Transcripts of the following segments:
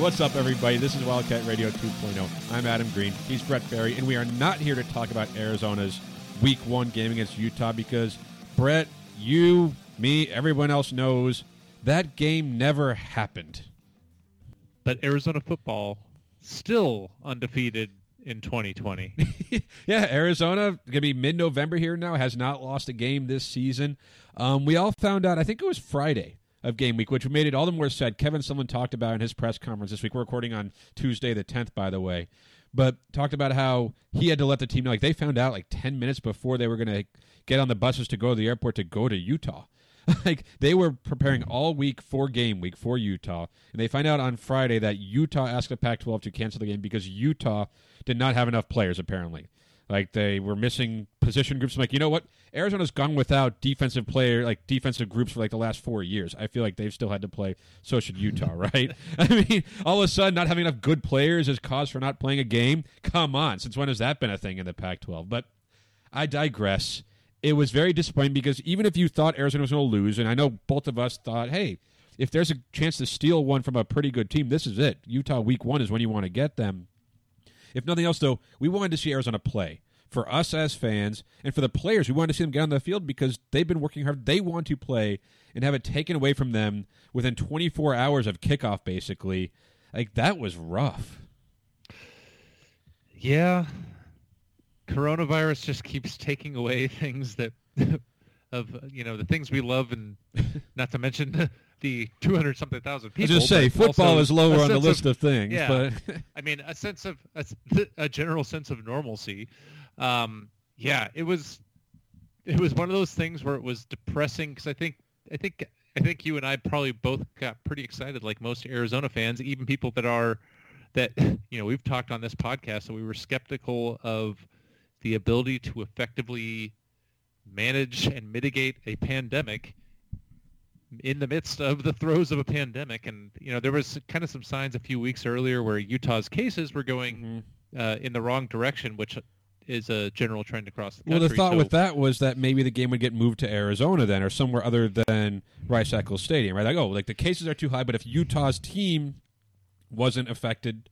What's up, everybody? This is Wildcat Radio 2.0. I'm Adam Green. He's Brett Ferry, and we are not here to talk about Arizona's Week One game against Utah because Brett, you, me, everyone else knows that game never happened. but Arizona football still undefeated in 2020. yeah, Arizona gonna be mid-November here now. Has not lost a game this season. Um, we all found out. I think it was Friday of game week, which made it all the more sad. Kevin Sumlin talked about in his press conference this week. We're recording on Tuesday the 10th, by the way, but talked about how he had to let the team know. Like they found out like 10 minutes before they were gonna get on the buses to go to the airport to go to Utah. like they were preparing all week for game week for Utah, and they find out on Friday that Utah asked the Pac-12 to cancel the game because Utah did not have enough players apparently. Like they were missing position groups. I'm like, you know what? Arizona's gone without defensive player, like defensive groups for like the last four years. I feel like they've still had to play. So should Utah, right? I mean, all of a sudden, not having enough good players is cause for not playing a game. Come on, since when has that been a thing in the Pac-12? But I digress. It was very disappointing because even if you thought Arizona was going to lose, and I know both of us thought, hey, if there's a chance to steal one from a pretty good team, this is it. Utah week one is when you want to get them. If nothing else, though, we wanted to see Arizona play. For us as fans and for the players, we wanted to see them get on the field because they've been working hard. They want to play and have it taken away from them within 24 hours of kickoff, basically. Like, that was rough. yeah. Coronavirus just keeps taking away things that of you know the things we love and not to mention the 200 something thousand people. was just say, football is lower on the list of, things, yeah. but I mean, a sense of a, a general sense of normalcy. Um, yeah, it was it was one of those things where it was depressing because I think I think I think you and I probably both got pretty excited, like most Arizona fans, even people that are that you know we've talked on this podcast, so we were skeptical of the ability to effectively manage and mitigate a pandemic in the midst of the throes of a pandemic. And, you know, there was kind of some signs a few weeks earlier where Utah's cases were going Mm-hmm. uh, in the wrong direction, which is a general trend across the country. Well, the thought So- with that was that maybe the game would get moved to Arizona then, or somewhere other than Rice Eccles Stadium, right? Like, oh, like the cases are too high, but if Utah's team wasn't affected,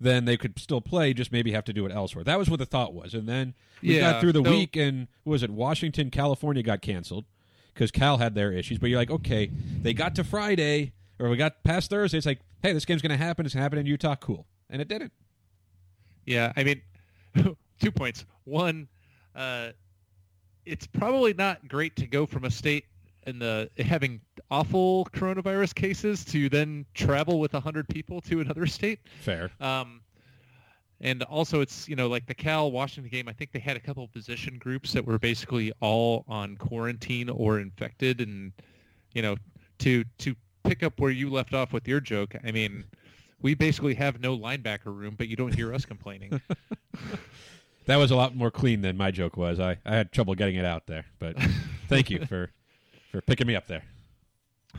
then they could still play. Just maybe have to do it elsewhere. That was what the thought was. And then we Yeah, got through the week, and what was it? Washington, California got canceled because Cal had their issues. But you're like, okay, they got to Friday, or we got past Thursday. It's like, hey, this game's going to happen. It's going to happen in Utah. Cool, and it didn't. Yeah, I mean, two points. One, uh, it's probably not great to go from a state in the having awful coronavirus cases to then travel with 100 people to another state. Fair. Um, and also, it's you know like the Cal Washington game. I think they had a couple of position groups that were basically all on quarantine or infected, and you know to to pick up where you left off with your joke. I mean, we basically have no linebacker room, but you don't hear us complaining. That was a lot more clean than my joke was. I, I had trouble getting it out there, but thank you for for picking me up there.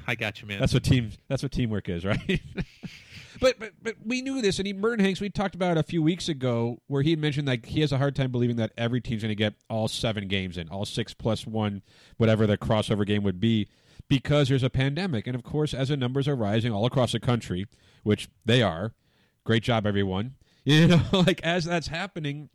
I got you, man. That's what team that's what teamwork is, right? but but but we knew this, and he Merton Hanks we talked about a few weeks ago, where he had mentioned like he has a hard time believing that every team's going to get all seven games in, all six plus one, whatever the crossover game would be, because there's a pandemic, and of course, as the numbers are rising all across the country, which they are, great job everyone. You know, like as that's happening,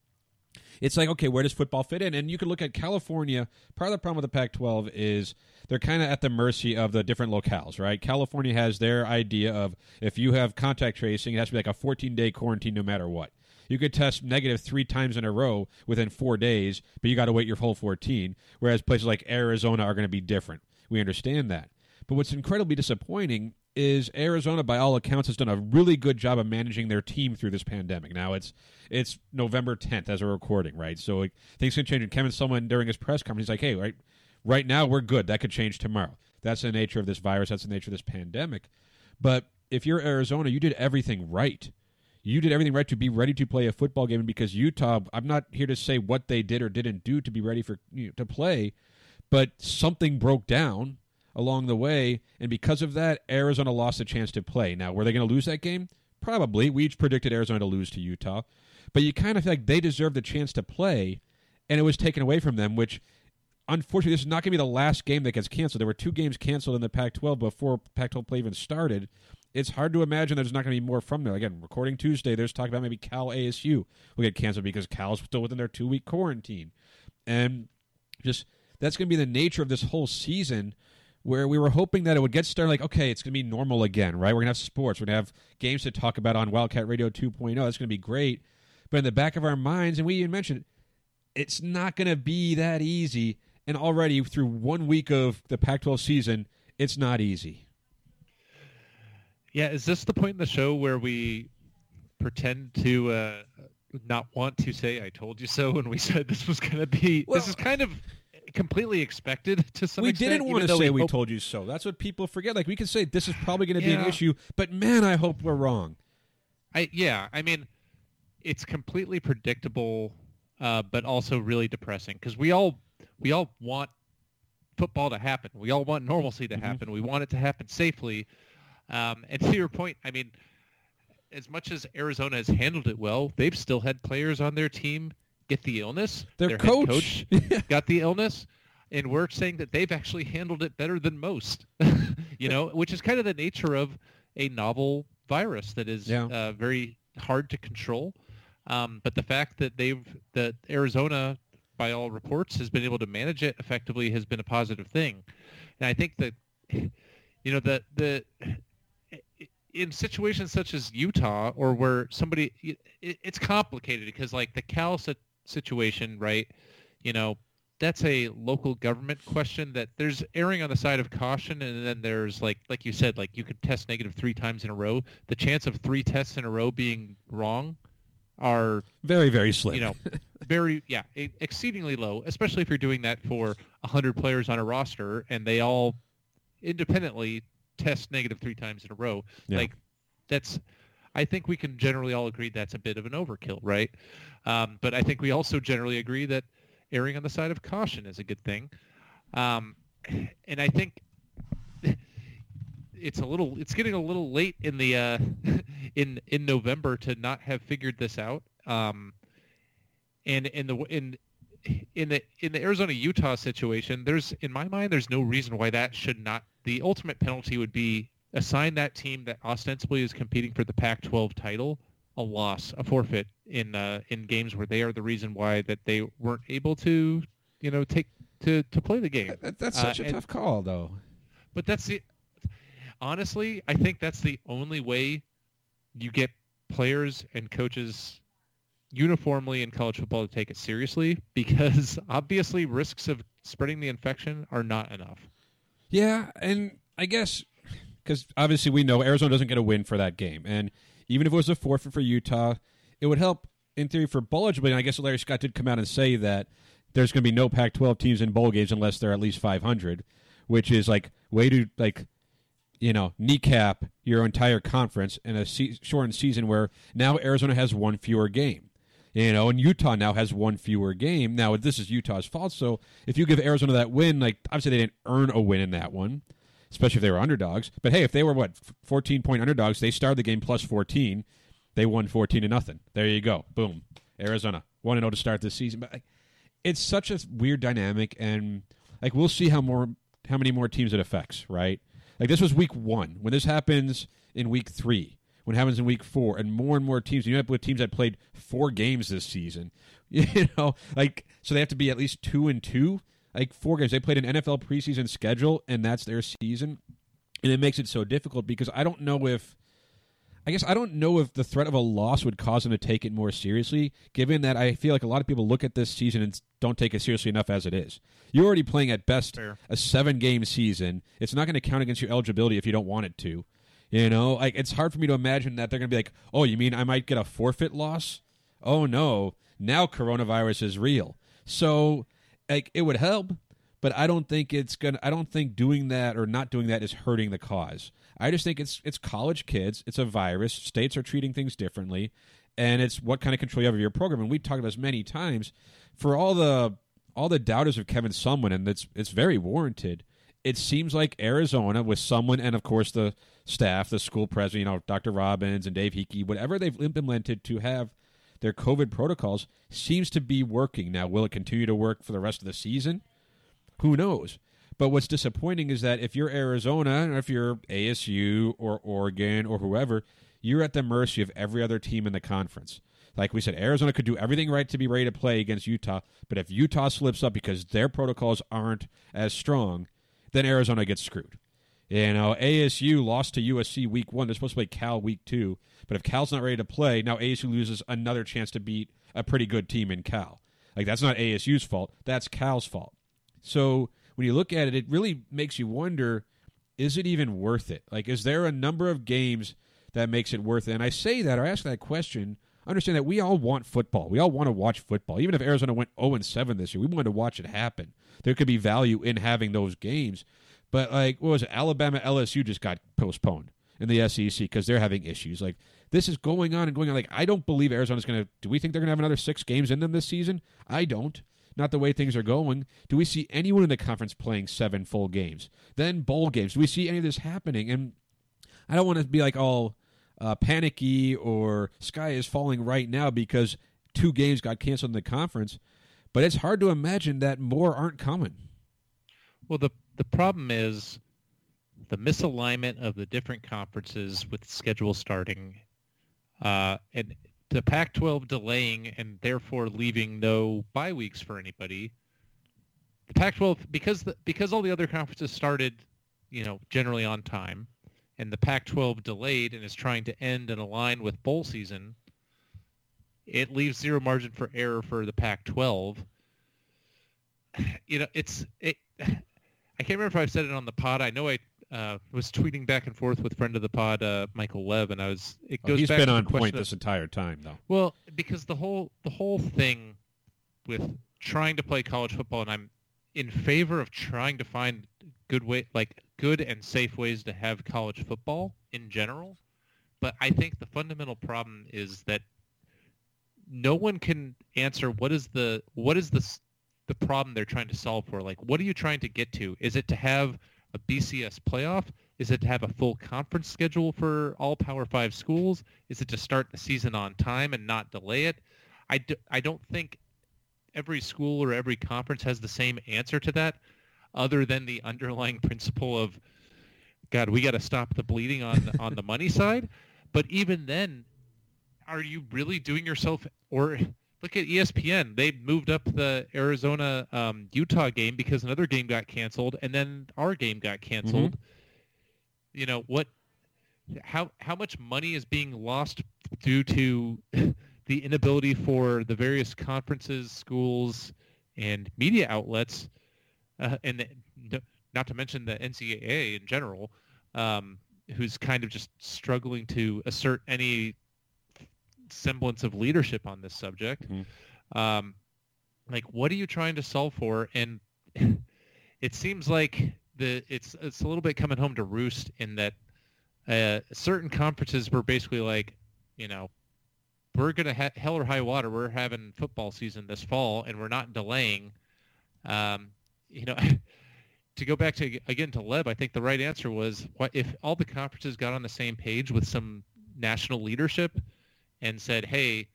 it's like okay where does football fit in? And you can look at california. Part of the problem with the pac 12 is they're kind of at the mercy of the different locales right? California has their idea of if you have contact tracing it has to be like a 14 day quarantine no matter what. You could test negative three times in a row within four days but you got to wait your whole 14 whereas places like arizona are going to be different. We understand that. But what's incredibly disappointing is Arizona, by all accounts, has done a really good job of managing their team through this pandemic. Now it's it's November 10th as we're recording, right? So like, things can change. And Kevin Sumlin during his press conference, he's like, "Hey, right, right now we're good. That could change tomorrow." That's the nature of this virus. That's the nature of this pandemic. But if you're Arizona, you did everything right. You did everything right to be ready to play a football game. Because Utah, I'm not here to say what they did or didn't do to be ready for you know, to play, but something broke down along the way, and because of that, Arizona lost a chance to play. Now, were they going to lose that game? Probably. We each predicted Arizona to lose to Utah, but you kind of feel like they deserved a chance to play, and it was taken away from them, which unfortunately, this is not going to be the last game that gets canceled. There were two games canceled in the Pac 12 before Pac 12 play even started. It's hard to imagine there's not going to be more from there. Again, recording Tuesday, there's talk about maybe Cal ASU will get canceled because Cal's still within their two week quarantine. And just that's going to be the nature of this whole season where we were hoping that it would get started like, okay, it's going to be normal again, right? We're going to have sports. We're going to have games to talk about on Wildcat Radio 2.0. That's going to be great. But in the back of our minds, and we even mentioned, it's not going to be that easy. And already through one week of the Pac 12 season, it's not easy. Yeah, is this the point in the show where we pretend to uh, not want to say "I told you so" when we said this was going to be? Well- this is kind of completely expected to some we extent. didn't want to say we hope- told you so. That's what people forget. Like we can say this is probably going to be an issue, but man, I hope we're wrong. I yeah, I mean, it's completely predictable, uh, but also really depressing because we all we all want football to happen. We all want normalcy to Mhm. happen. We want it to happen safely. Um, and to your point, I mean, as much as Arizona has handled it well, they've still had players on their team get the illness. Their head coach. got the illness, and we're saying that they've actually handled it better than most. you know, which is kind of the nature of a novel virus that is Yeah. uh, very hard to control. Um, but the fact that they've that Arizona, by all reports, has been able to manage it effectively has been a positive thing. And I think that you know the the in situations such as Utah or where somebody it, it's complicated because like the Cal situation, right? You know, that's a local government question that there's erring on the side of caution and then there's like like you said like you could test negative 3 times in a row. The chance of 3 tests in a row being wrong are Very, very slim. you know, very yeah, exceedingly low, especially if you're doing that for 100 players on a roster and they all independently test negative 3 times in a row. Yeah. Like that's I think we can generally all agree that's a bit of an overkill, right? Um, but I think we also generally agree that erring on the side of caution is a good thing. Um, and I think it's a little it's getting a little late in the uh, in in November to not have figured this out. Um, and in the in in the in the Arizona Utah situation, there's in my mind there's no reason why that should not the ultimate penalty would be assign that team that ostensibly is competing for the Pac-12 title a loss, a forfeit in uh, in games where they are the reason why that they weren't able to you know take to to play the game. That- that's Uh, such a and- tough call, though. But that's the honestly, I think that's the only way you get players and coaches uniformly in college football to take it seriously because obviously risks of spreading the infection are not enough. Yeah, and I guess because obviously we know Arizona doesn't get a win for that game, and even if it was a forfeit for Utah, it would help in theory for bowl eligibility. And I guess Larry Scott did come out and say that there's going to be no Pac-12 teams in bowl games unless they're at least 500, which is like way to like you know kneecap your entire conference in a se- shortened season where now Arizona has one fewer game. You know, and Utah now has one fewer game. Now, this is Utah's fault. So, if you give Arizona that win, like obviously they didn't earn a win in that one, especially if they were underdogs. But hey, if they were what fourteen point underdogs, they started the game plus fourteen. They won fourteen to nothing. There you go. Boom. Arizona one and zero to start this season. But like, it's such a weird dynamic, and like we'll see how more how many more teams it affects. Right? Like this was week one. When this happens in week three, when it happens in week four, and more and more teams, you end up with teams that played four games this season. You know, like so they have to be at least two and two. Like four games. They played an NFL preseason schedule, and that's their season, and it makes it so difficult because I don't know if. I guess I don't know if the threat of a loss would cause them to take it more seriously, given that I feel like a lot of people look at this season and don't take it seriously enough as it is. You're already playing at best Fair. a seven game season. It's not going to count against your eligibility if you don't want it to. You know, like it's hard for me to imagine that they're going to be like, "Oh, you mean I might get a forfeit loss?" Oh no, now coronavirus is real. So, like it would help, but I don't think it's gonna. I don't think doing that or not doing that is hurting the cause. I just think it's it's college kids. It's a virus. States are treating things differently, and it's what kind of control you have of your program. And we've talked about this many times. For all the all the doubters of Kevin Sumlin, and it's it's very warranted. It seems like Arizona, with Sumlin and of course the staff, the school president, you know, Dr. Robbins and Dave Heeke, whatever they've implemented to have their COVID protocols, seems to be working. Now, will it continue to work for the rest of the season? Who knows? But what's disappointing is that if you're Arizona, or if you're ASU or Oregon or whoever, you're at the mercy of every other team in the conference. Like we said, Arizona could do everything right to be ready to play against Utah, but if Utah slips up because their protocols aren't as strong, then Arizona gets screwed. You know, ASU lost to USC week one. They're supposed to play Cal week two, but if Cal's not ready to play, now ASU loses another chance to beat a pretty good team in Cal. Like that's not ASU's fault. That's Cal's fault. So when you look at it, it really makes you wonder: Is it even worth it? Like, is there a number of games that makes it worth it? And I say that, or ask that question. Understand that we all want football. We all want to watch football. Even if Arizona went 0 and 7 this year, we wanted to watch it happen. There could be value in having those games. But like, what was it? Alabama, LSU just got postponed in the SEC because they're having issues. Like this is going on and going on. Like I don't believe Arizona's going to. Do we think they're going to have another six games in them this season? I don't. Not the way things are going. Do we see anyone in the conference playing seven full games? Then bowl games. Do we see any of this happening? And I don't want to be like all uh, panicky or sky is falling right now because two games got canceled in the conference. But it's hard to imagine that more aren't coming. Well, the the problem is the misalignment of the different conferences with schedule starting, uh, and the Pac-12 delaying and therefore leaving no bye weeks for anybody. The Pac-12 because the, because all the other conferences started, you know, generally on time, and the Pac-12 delayed and is trying to end and align with bowl season. It leaves zero margin for error for the Pac-12. You know, it's it. I can't remember if I've said it on the pod. I know I uh, was tweeting back and forth with friend of the pod, uh, Michael Lev, and I was. It Oh, he's back been on point of- this entire time, though. well, because the whole the whole thing with trying to play college football, and I'm in favor of trying to find good way, like good and safe ways to have college football in general. But I think the fundamental problem is that no one can answer what is the what is the the problem they're trying to solve for. Like, what are you trying to get to? Is it to have a BCS playoff? Is it to have a full conference schedule for all Power Five schools? Is it to start the season on time and not delay it? I, do, I don't think every school or every conference has the same answer to that other than the underlying principle of, God, we got to stop the bleeding on, on the money side. But even then, are you really doing yourself or look at ESPN. They moved up the Arizona um, Utah game because another game got canceled, and then our game got canceled. You know what? How how much money is being lost due to the inability for the various conferences, schools, and media outlets, uh, and the, not to mention the NCAA in general, um, who's kind of just struggling to assert any semblance of leadership on this subject. Mhm. Um, like, what are you trying to solve for? And it seems like the it's it's a little bit coming home to roost in that uh, certain conferences were basically like, you know, we're gonna ha- hell or high water. We're having football season this fall, and we're not delaying. Um, you know. To go back to again to Lev, I think the right answer was what if all the conferences got on the same page with some national leadership and said, "Hey,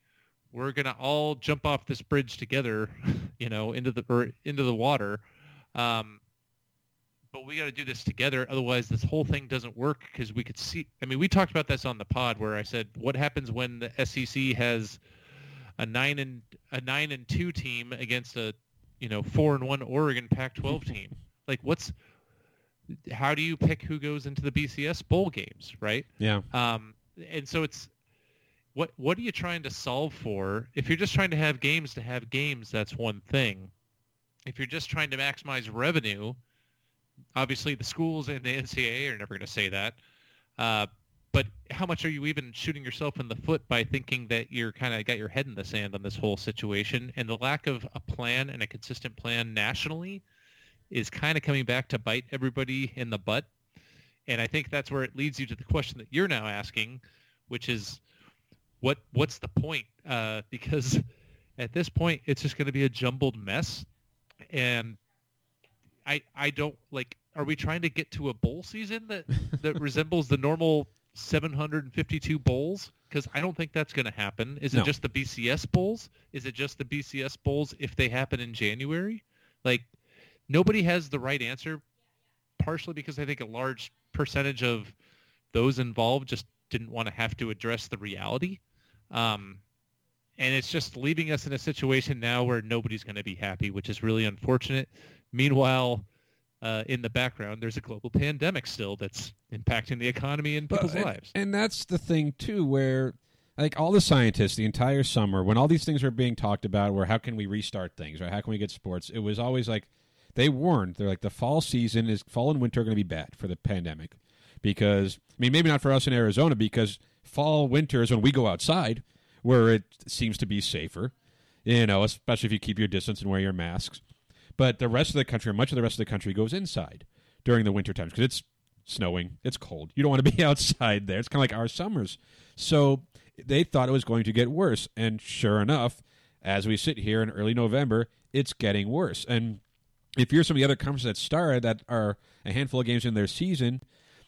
we're gonna all jump off this bridge together, you know, into the or into the water, um, but we got to do this together. Otherwise, this whole thing doesn't work because we could see. I mean, we talked about this on the pod where I said, what happens when the SEC has a nine and a nine and two team against a you know four and one Oregon Pac-12 team? Like, what's how do you pick who goes into the BCS bowl games, right? Yeah. Um, and so it's what what are you trying to solve for? If you're just trying to have games to have games, that's one thing. If you're just trying to maximize revenue, obviously the schools and the NCAA are never going to say that. Uh, but how much are you even shooting yourself in the foot by thinking that you're kind of got your head in the sand on this whole situation and the lack of a plan and a consistent plan nationally is kind of coming back to bite everybody in the butt. And I think that's where it leads you to the question that you're now asking, which is what what's the point? Uh, because at this point, it's just going to be a jumbled mess. And I I don't like. Are we trying to get to a bowl season that that resembles the normal 752 bowls? Because I don't think that's going to happen. Is it just the BCS bowls? Is it just the BCS bowls if they happen in January? Like nobody has the right answer. Partially because I think a large percentage of those involved just didn't want to have to address the reality. Um, and it's just leaving us in a situation now where nobody's going to be happy, which is really unfortunate. Meanwhile, uh, in the background, there's a global pandemic still that's impacting the economy and people's and, lives. And that's the thing too, where like all the scientists, the entire summer, when all these things were being talked about, where how can we restart things, or how can we get sports? It was always like they warned. They're like the fall season is fall and winter are going to be bad for the pandemic because I mean maybe not for us in Arizona because fall winter is when we go outside where it seems to be safer, you know, especially if you keep your distance and wear your masks. But the rest of the country, much of the rest of the country, goes inside during the winter times because it's snowing, it's cold. You don't want to be outside there. It's kind of like our summers. So they thought it was going to get worse, and sure enough, as we sit here in early November, it's getting worse. And if you're some of the other conferences that started that are a handful of games in their season,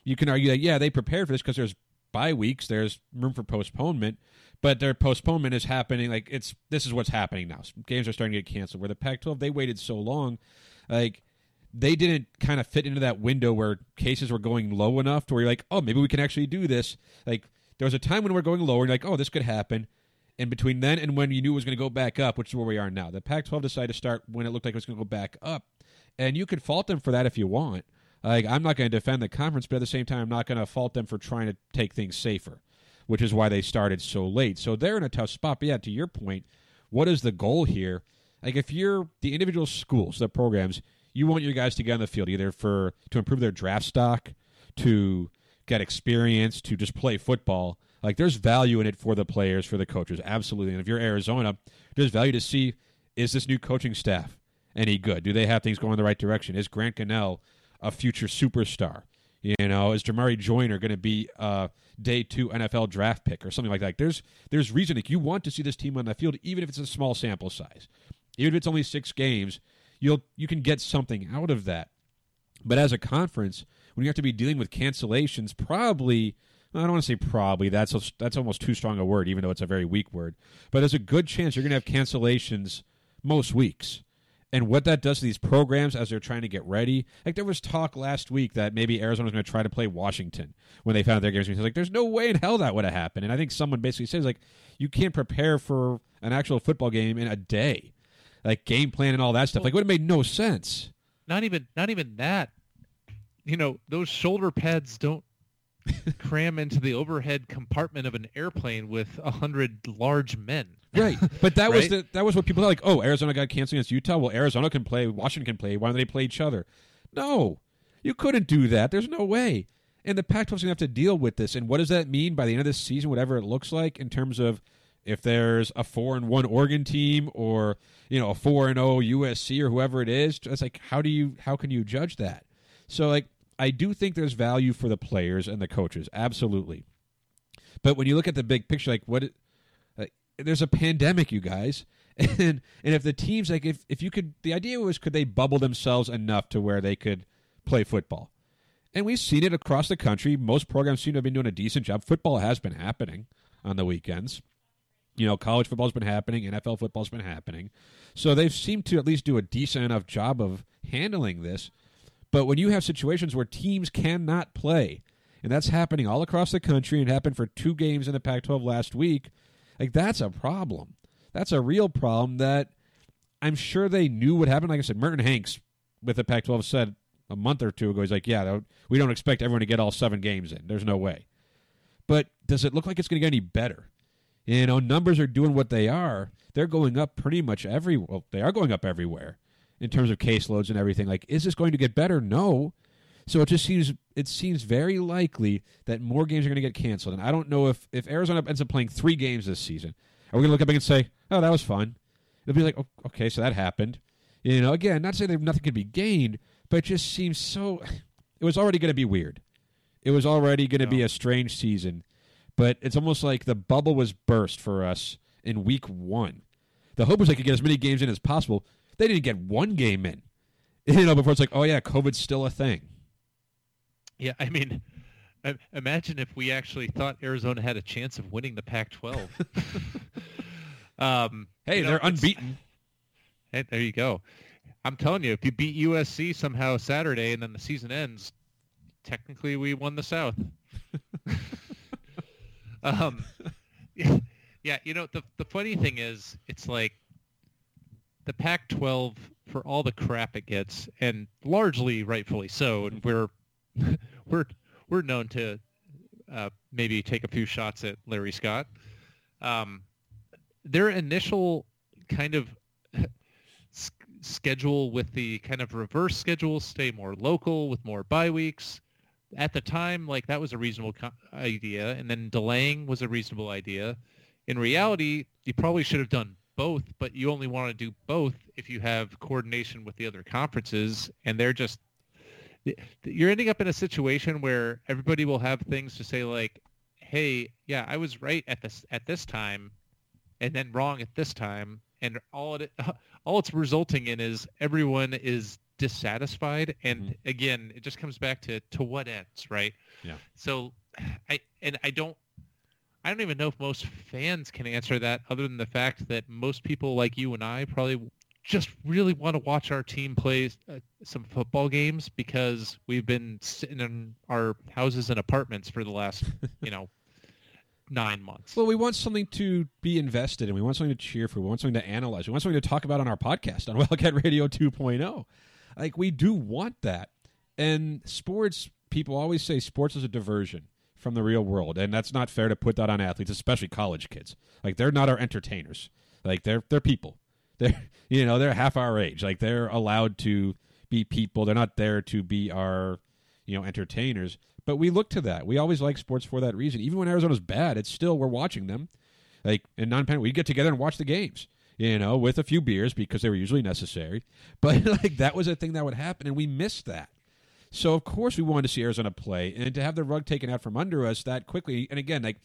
you can argue that yeah, they prepared for this because there's bye weeks, there's room for postponement, but their postponement is happening like it's this is what's happening now. Games are starting to get canceled. Where the Pac-12 they waited so long, like they didn't kind of fit into that window where cases were going low enough to where you're like, oh, maybe we can actually do this. Like there was a time when we're going lower, and you're like, oh, this could happen. And between then and when you knew it was going to go back up, which is where we are now, the Pac-12 decided to start when it looked like it was going to go back up, and you could fault them for that if you want. Like I'm not going to defend the conference, but at the same time, I'm not going to fault them for trying to take things safer, which is why they started so late. So they're in a tough spot. But yeah, to your point, what is the goal here? Like if you're the individual schools, the programs, you want your guys to get on the field either for to improve their draft stock, to get experience, to just play football. Like there's value in it for the players, for the coaches, absolutely. And if you're Arizona, there's value to see is this new coaching staff any good? Do they have things going in the right direction? Is Grant Gunnell a future superstar? You know, is Jamarye Joiner going to be a day two NFL draft pick or something like that? There's there's reason like you want to see this team on the field, even if it's a small sample size, even if it's only six games. You'll you can get something out of that. But as a conference, when you have to be dealing with cancellations, probably I don't want to say probably that's a, that's almost too strong a word, even though it's a very weak word. But there's a good chance you're going to have cancellations most weeks. And what that does to these programs as they're trying to get ready, like there was talk last week that maybe Arizona was going to try to play Washington when they found their games. Like, there's no way in hell that would have happened. And I think someone basically says like, you can't prepare for an actual football game in a day, like game plan and all that stuff. Like, it would have made no sense. Not even not even that. You know, those shoulder pads don't cram into the overhead compartment of an airplane with a hundred large men. Right, but that was the, that was what people are like. Oh, Arizona got canceled against Utah. Well, Arizona can play. Washington can play. Why don't they play each other? No, you couldn't do that. There's no way. And the Pac-12 is going to have to deal with this. And what does that mean by the end of this season? Whatever it looks like in terms of if there's a four and one Oregon team or you know a four and oh zero USC or whoever it is. It's like how do you how can you judge that? So like I do think there's value for the players and the coaches, absolutely. But when you look at the big picture, like what there's a pandemic, you guys, and and if the teams like if if you could, the idea was could they bubble themselves enough to where they could play football, and we've seen it across the country. Most programs seem to have been doing a decent job. Football has been happening on the weekends. You know, college football's been happening, NFL football's been happening, so they've seemed to at least do a decent enough job of handling this. But when you have situations where teams cannot play, and that's happening all across the country, and happened for two games in the Pac-12 last week, like that's a problem. That's a real problem that I'm sure they knew would happen. Like I said, Merton Hanks with the Pac-12 said a month or two ago, he's like, "Yeah, we don't expect everyone to get all seven games in. There's no way." But does it look like it's going to get any better? You know, numbers are doing what they are. They're going up pretty much every. Well, they are going up everywhere in terms of caseloads and everything. Like, is this going to get better? No. So it just seems it seems very likely that more games are going to get canceled. And I don't know if if Arizona ends up playing three games this season, are we going to look up and say, "Oh, that was fun"? It'll be like, oh, okay, so that happened. You know, again, not saying that nothing can be gained, but it just seems so. It was already going to be weird. It was already going to be a strange season, but it's almost like the bubble was burst for us in week one. The hope was they could get as many games in as possible. They didn't get one game in, you know, before it's like, oh yeah, COVID's still a thing. Yeah, I mean, imagine if we actually thought Arizona had a chance of winning the Pac-12. um, Hey, you know, they're unbeaten. Hey, there you go. I'm telling you, if you beat USC somehow Saturday and then the season ends, technically we won the South. um, yeah, yeah, you know the the funny thing is, it's like the Pac-12 for all the crap it gets, and largely rightfully so, and we're we're we're known to uh, maybe take a few shots at Larry Scott. Um, their initial kind of s- schedule with the kind of reverse schedule, stay more local with more bye weeks. At the time, like that was a reasonable co- idea, and then delaying was a reasonable idea. In reality, you probably should have done both, but you only want to do both if you have coordination with the other conferences, and they're just you're ending up in a situation where everybody will have things to say like, "Hey, yeah, I was right at this at this time, and then wrong at this time," and all it all it's resulting in is everyone is dissatisfied, and Mhm. again, it just comes back to to what ends, right? Yeah. So, I and I don't. I don't even know if most fans can answer that other than the fact that most people like you and I probably just really want to watch our team play uh, some football games because we've been sitting in our houses and apartments for the last, you know, nine months. Well, we want something to be invested in. We want something to cheer for. We want something to analyze. We want something to talk about on our podcast on Wildcat Radio 2.0. Like we do want that. And sports people always say sports is a diversion from the real world, and that's not fair to put that on athletes, especially college kids. Like they're not our entertainers. Like they're they're people. They're you know they're half our age. Like they're allowed to be people. They're not there to be our you know entertainers. But we look to that. We always like sports for that reason. Even when Arizona's bad, it's still we're watching them. Like in non-pen, we get together and watch the games. You know, with a few beers because they were usually necessary. But like that was a thing that would happen, and we missed that. So of course we wanted to see Arizona play, and to have the rug taken out from under us that quickly. And again, like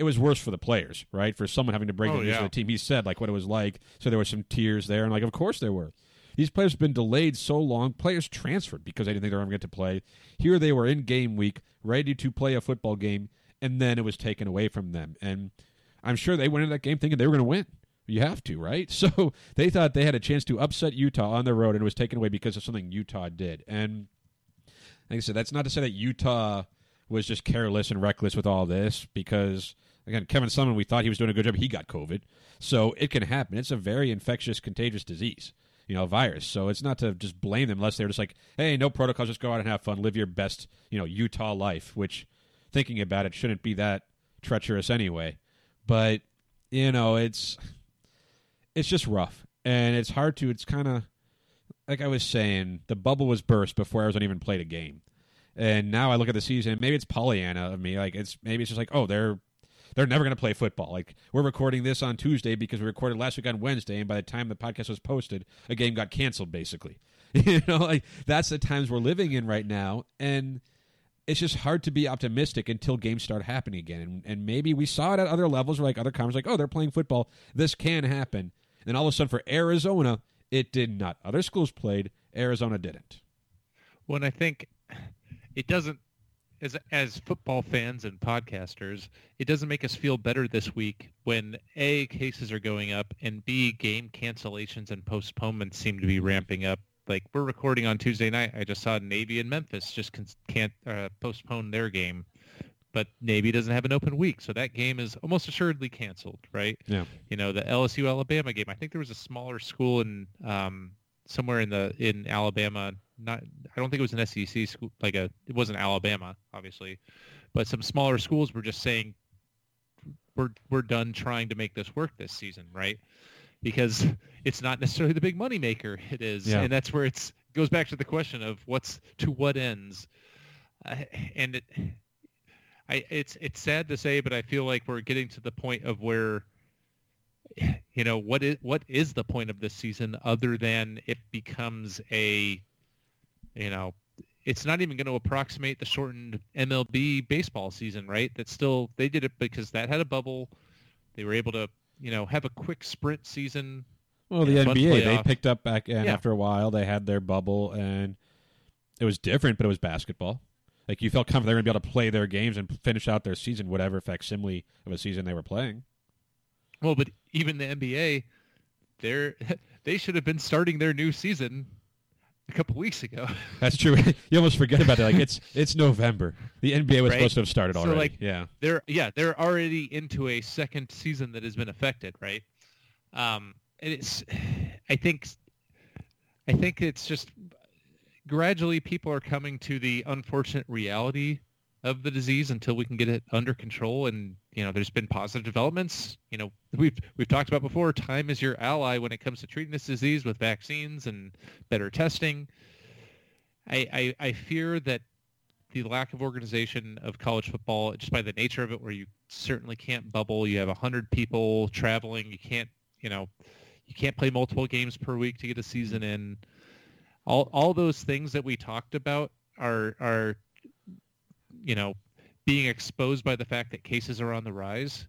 it was worse for the players, right? For someone having to break Oh, the news to the team, he said like what it was like. So there were some tears there, and like of course there were. These players have been delayed so long. Players transferred because they didn't think they were going to get to play. Here they were in game week, ready to play a football game, and then it was taken away from them. And I'm sure they went into that game thinking they were going to win. You have to, right? So they thought they had a chance to upset Utah on the road, and it was taken away because of something Utah did. And like I said, that's not to say that Utah was just careless and reckless with all this, because again, Kevin Sumlin, we thought he was doing a good job. He got COVID, so it can happen. It's a very infectious, contagious disease, you know, virus. So it's not to just blame them unless they're just like, hey, no protocols, just go out and have fun, live your best, you know, Utah life. Which, thinking about it, shouldn't be that treacherous anyway. But you know, it's it's just rough, and it's hard to. It's kind of like I was saying, the bubble was burst before Arizona even played a game, and now I look at the season. Maybe it's Pollyanna of me. Like it's maybe it's just like, oh, they're they're never going to play football. Like we're recording this on Tuesday because we recorded last week on Wednesday, and by the time the podcast was posted, a game got canceled. Basically, you know, like that's the times we're living in right now, and it's just hard to be optimistic until games start happening again. And, and maybe we saw it at other levels where like other conferences, like, oh, they're playing football. This can happen. And all of a sudden for Arizona, it did not. Other schools played. Arizona didn't. When I think it doesn't, as as football fans and podcasters, it doesn't make us feel better this week when a cases are going up and b game cancellations and postponements seem to be ramping up. Like we're recording on Tuesday night. I just saw Navy and Memphis just con- can't uh, postpone their game, but Navy doesn't have an open week, so that game is almost assuredly canceled, right? Yeah. You know, the LSU Alabama game. I think there was a smaller school in um, somewhere in the in Alabama. Not, I don't think it was an SEC school. Like a, it wasn't Alabama, obviously, but some smaller schools were just saying, "We're we're done trying to make this work this season," right? Because it's not necessarily the big money maker. It is, Yeah. and that's where it's goes back to the question of what's to what ends, uh, and it, I it's it's sad to say, but I feel like we're getting to the point of where you know what is what is the point of this season other than it becomes a You know, it's not even going to approximate the shortened MLB baseball season, right? That still they did it because that had a bubble. They were able to, you know, have a quick sprint season. Well, the NBA they picked up back, and Yeah. after a while they had their bubble, and it was different, but it was basketball. Like you felt confident they were going to be able to play their games and finish out their season, whatever facsimile of a season they were playing. Well, but even the NBA, they're they should have been starting their new season a couple weeks ago. That's true. you almost forget about that. Like it's it's November. The NBA was Right. supposed to have started So, already. like, yeah. they're yeah they're already into a second season that has been affected right um and it's i think i think it's just gradually people are coming to the unfortunate reality of the disease until we can get it under control and you know there's been positive developments you know we've we've talked about before time is your ally when it comes to treating this disease with vaccines and better testing i i, I fear that the lack of organization of college football, just by the nature of it, where you certainly can't bubble. You have hundred people traveling. You can't, you know, you can't play multiple games per week to get a season in. All all those things that we talked about are are, you know, being exposed by the fact that cases are on the rise,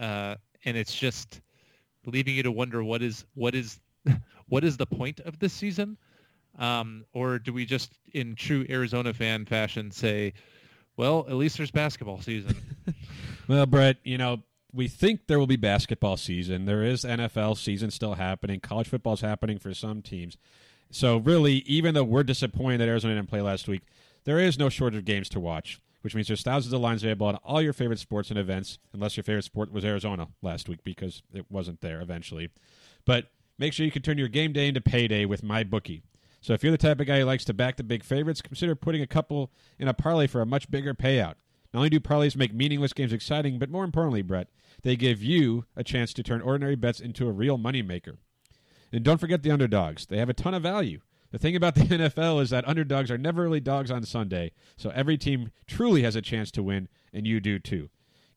uh, and it's just leaving you to wonder what is what is what is the point of this season. Um, or do we just, in true Arizona fan fashion, say, well, at least there's basketball season? Well, Brett, you know, we think there will be basketball season. There is NFL season still happening. College football is happening for some teams. So really, even though we're disappointed that Arizona didn't play last week, there is no shortage of games to watch, which means there's thousands of lines available on all your favorite sports and events, unless your favorite sport was Arizona last week because it wasn't there eventually. But make sure you can turn your game day into payday with MyBookie. So if you're the type of guy who likes to back the big favorites, consider putting a couple in a parlay for a much bigger payout. Not only do parlays make meaningless games exciting, but more importantly, Brett, they give you a chance to turn ordinary bets into a real moneymaker. And don't forget the underdogs. They have a ton of value. The thing about the NFL is that underdogs are never really dogs on Sunday, so every team truly has a chance to win, and you do too.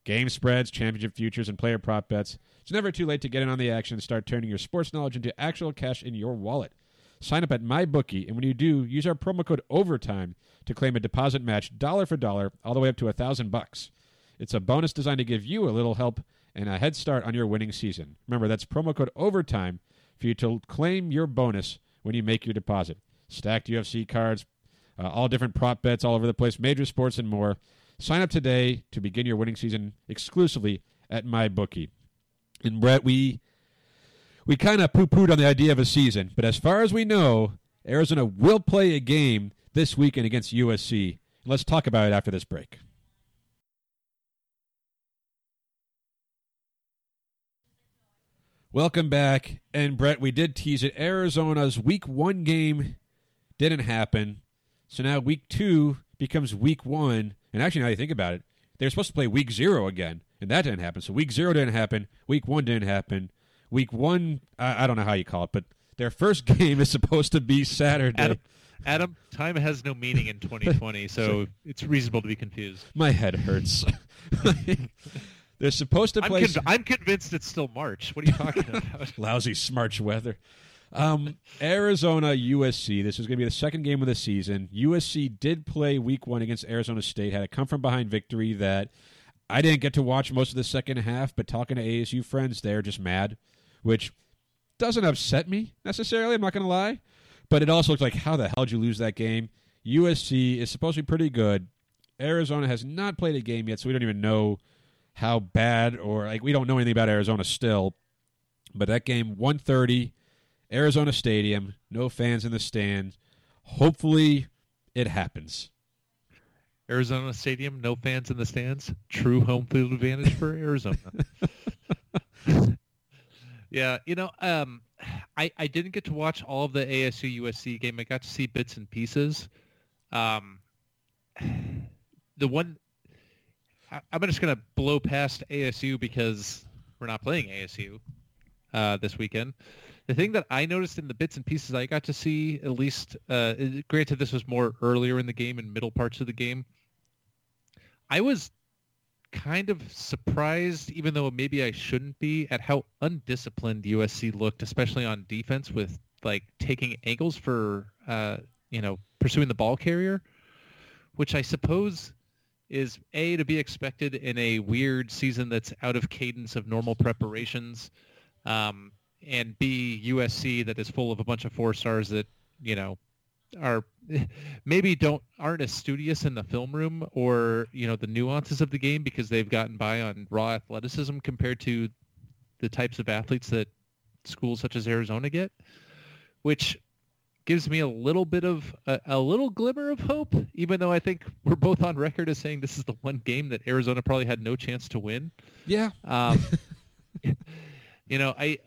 Game spreads, championship futures, and player prop bets. It's never too late to get in on the action and start turning your sports knowledge into actual cash in your wallet. Sign up at MyBookie, and when you do, use our promo code OVERTIME to claim a deposit match dollar for dollar, all the way up to a thousand bucks. It's a bonus designed to give you a little help and a head start on your winning season. Remember, that's promo code OVERTIME for you to claim your bonus when you make your deposit. Stacked UFC cards, uh, all different prop bets all over the place, major sports, and more. Sign up today to begin your winning season exclusively at MyBookie. And Brett, we we kind of poo-pooed on the idea of a season, but as far as we know, Arizona will play a game this weekend against USC. Let's talk about it after this break. Welcome back. And Brett, we did tease it. Arizona's week one game didn't happen. So now week two becomes week one. And actually, now you think about it, they were supposed to play week zero again, and that didn't happen. So week zero didn't happen. Week one didn't happen. Week one, I, I don't know how you call it, but their first game is supposed to be Saturday. Adam, Adam, time has no meaning in 2020, so it's reasonable to be confused. My head hurts. They're supposed to I'm, play conv- I'm convinced it's still March. What are you talking about? lousy smarch weather. Um, Arizona USC. This is going to be the second game of the season. USC did play Week One against Arizona State. Had a come from behind victory that I didn't get to watch most of the second half. But talking to ASU friends, they're just mad, which doesn't upset me necessarily. I'm not going to lie, but it also looks like how the hell did you lose that game? USC is supposed to be pretty good. Arizona has not played a game yet, so we don't even know how bad or like we don't know anything about Arizona still. But that game, 130, Arizona Stadium, no fans in the stands. Hopefully, it happens. Arizona Stadium, no fans in the stands. True home field advantage for Arizona. yeah, you know, um, I I didn't get to watch all of the ASU USC game. I got to see bits and pieces. Um, the one I, I'm just gonna blow past ASU because we're not playing ASU uh, this weekend. The thing that I noticed in the bits and pieces I got to see, at least, uh, granted this was more earlier in the game and middle parts of the game, I was kind of surprised, even though maybe I shouldn't be, at how undisciplined USC looked, especially on defense with like taking angles for, uh, you know, pursuing the ball carrier, which I suppose is a to be expected in a weird season that's out of cadence of normal preparations, um, and b USC that is full of a bunch of four stars that you know are maybe don't aren't as studious in the film room or you know the nuances of the game because they've gotten by on raw athleticism compared to the types of athletes that schools such as Arizona get, which gives me a little bit of a, a, little glimmer of hope, even though I think we're both on record as saying this is the one game that Arizona probably had no chance to win. Yeah. Um, you know, I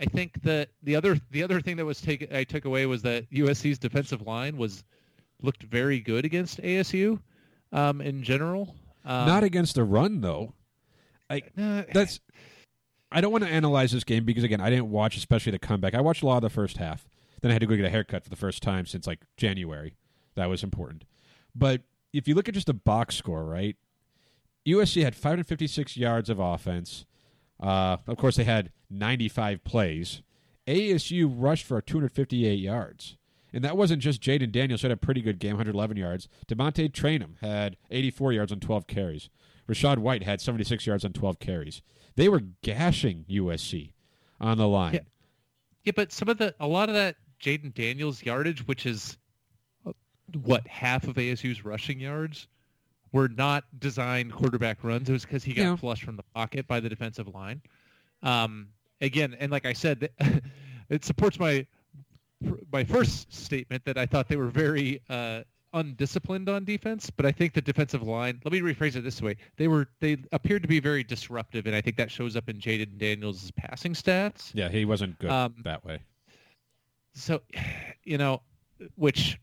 I think that the other the other thing that was taken I took away was that USC's defensive line was looked very good against ASU um, in general. Um, Not against the run though. I uh, that's I don't want to analyze this game because again I didn't watch especially the comeback. I watched a lot of the first half. Then I had to go get a haircut for the first time since like January. That was important. But if you look at just the box score, right? USC had 556 yards of offense. Uh, of course, they had 95 plays. ASU rushed for 258 yards. And that wasn't just Jayden Daniels who had a pretty good game, 111 yards. DeaMonte Trayanum had 84 yards on 12 carries. Rachaad White had 76 yards on 12 carries. They were gashing USC on the line. Yeah. Yeah, but some of the a lot of that Jayden Daniels yardage, which is uh, what half of ASU's rushing yards, were not designed quarterback runs. It was because he got Yeah. flushed from the pocket by the defensive line. Um, again, and like I said, it supports my my first statement that I thought they were very uh, undisciplined on defense. But I think the defensive line. Let me rephrase it this way: they were they appeared to be very disruptive, and I think that shows up in Jayden Daniels' passing stats. Yeah, he wasn't good Um, that way. So you know which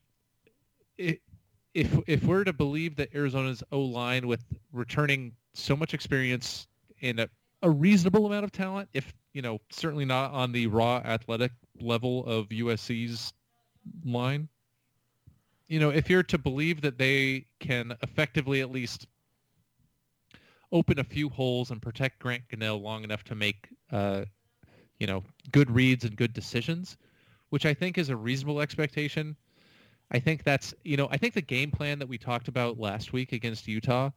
if if we're to believe that Arizona's O line with returning so much experience and a, a reasonable amount of talent, if you know certainly not on the raw athletic level of USC's line, you know if you're to believe that they can effectively at least open a few holes and protect Grant Gunnell long enough to make uh, you know good reads and good decisions, which I think is a reasonable expectation. I think that's you know I think the game plan that we talked about last week against Utah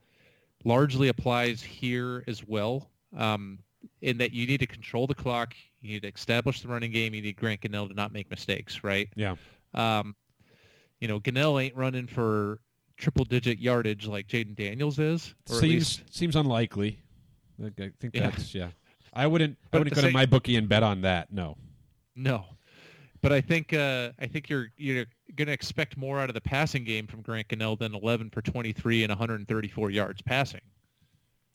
largely applies here as well. Um, in that you need to control the clock, you need to establish the running game, you need Grant Gunnell to not make mistakes, right? Yeah. Um, you know, Gunnell ain't running for triple digit yardage like Jayden Daniels is, Seems seems unlikely. I I think that's yeah. I wouldn't I wouldn't go to my bookie and bet on that. No. No, but I think uh, I think you're you're going to expect more out of the passing game from Grant Gunnell than 11 for 23 and 134 yards passing.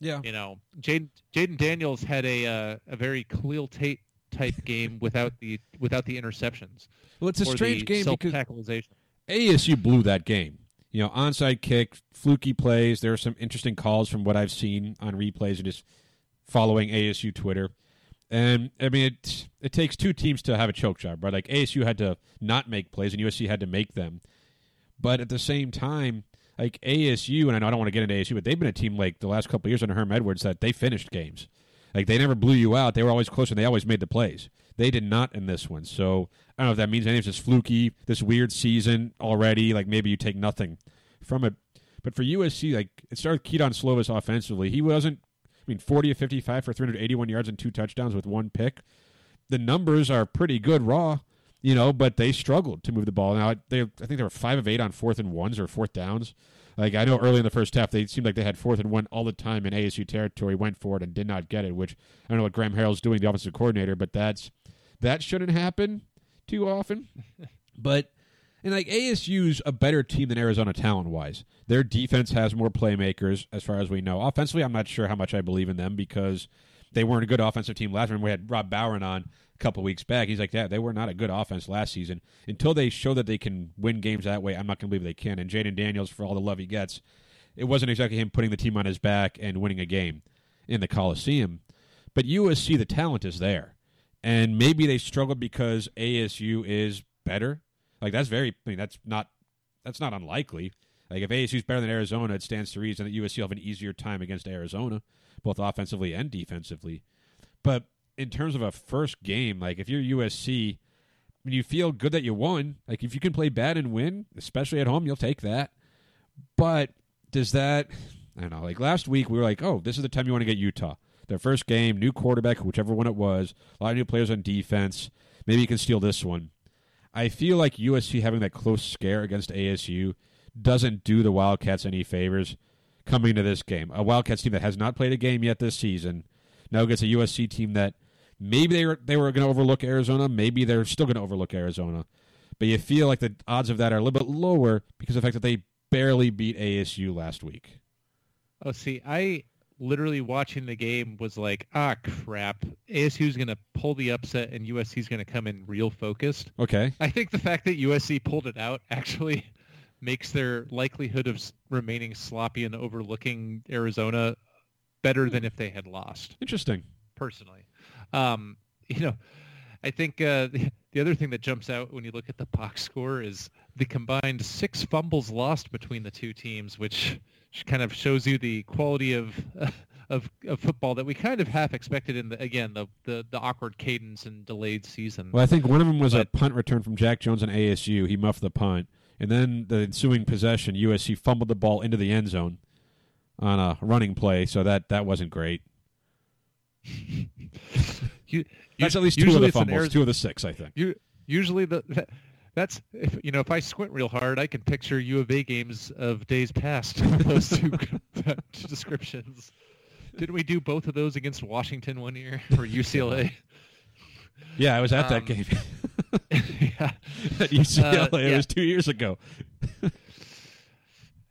Yeah. You know, Jayden Jayden Daniels had a uh, a very Khalil Tate type game without the without the interceptions. Well, it's a strange game because self-tackleization. ASU blew that game. You know, onside kick, fluky plays. There are some interesting calls from what I've seen on replays and just following ASU Twitter. And I mean, it it takes two teams to have a choke job, right? Like ASU had to not make plays, and USC had to make them. But at the same time, like ASU, and I know I don't want to get into ASU, but they've been a team like the last couple years under Herm Edwards that they finished games. Like they never blew you out. They were always close, and they always made the plays. They did not in this one. So I don't know if that means anything's just fluky. This weird season already. Like maybe you take nothing from it. But for USC, like it started Kedon Slovis offensively. He wasn't. I mean, forty of fifty-five for three hundred eighty-one yards and two touchdowns with one pick. The numbers are pretty good raw, you know, but they struggled to move the ball. Now they, I think they were five of eight on fourth and ones or fourth downs. Like I know early in the first half, they seemed like they had fourth and one all the time in ASU territory, went for it and did not get it. Which I don't know what Graham Harrell's doing, the offensive coordinator, but that's that shouldn't happen too often. but and like ASU's a better team than Arizona talent wise. Their defense has more playmakers, as far as we know. Offensively, I'm not sure how much I believe in them because they weren't a good offensive team last year. We had Rob Bowen on a couple weeks back. He's like, yeah, they were not a good offense last season. Until they show that they can win games that way, I'm not going to believe they can. And Jayden Daniels, for all the love he gets, it wasn't exactly him putting the team on his back and winning a game in the Coliseum. But USC, the talent is there. And maybe they struggled because ASU is better. Like that's very. I mean, that's not. That's not unlikely. Like if ASU is better than Arizona, it stands to reason that USC will have an easier time against Arizona, both offensively and defensively. But in terms of a first game, like if you're USC, and you feel good that you won. Like if you can play bad and win, especially at home, you'll take that. But does that? I don't know. Like last week, we were like, oh, this is the time you want to get Utah. Their first game, new quarterback, whichever one it was, a lot of new players on defense. Maybe you can steal this one. I feel like USC having that close scare against ASU doesn't do the Wildcats any favors coming to this game. A Wildcats team that has not played a game yet this season now gets a USC team that maybe they were they were going to overlook Arizona, maybe they're still going to overlook Arizona. But you feel like the odds of that are a little bit lower because of the fact that they barely beat ASU last week. Oh, see, I literally watching the game was like, ah, crap. ASU's going to pull the upset and USC's going to come in real focused. Okay. I think the fact that USC pulled it out actually makes their likelihood of remaining sloppy and overlooking Arizona better than if they had lost. Interesting. Personally, um, you know, I think uh, the, the other thing that jumps out when you look at the box score is the combined six fumbles lost between the two teams, which kind of shows you the quality of of, of football that we kind of half expected in the again the, the, the awkward cadence and delayed season. Well, I think one of them was a punt return from Jack Jones on ASU. He muffed the punt. And then the ensuing possession, USC fumbled the ball into the end zone on a running play, so that, that wasn't great. You, That's at least two of the fumbles, Ariz- two of the six, I think. You usually the that's if you know if I squint real hard, I can picture U of A games of days past. with those two descriptions. Didn't we do both of those against Washington one year or UCLA? Yeah, I was at that Um, game yeah, at UCLA. uh, It was two years ago.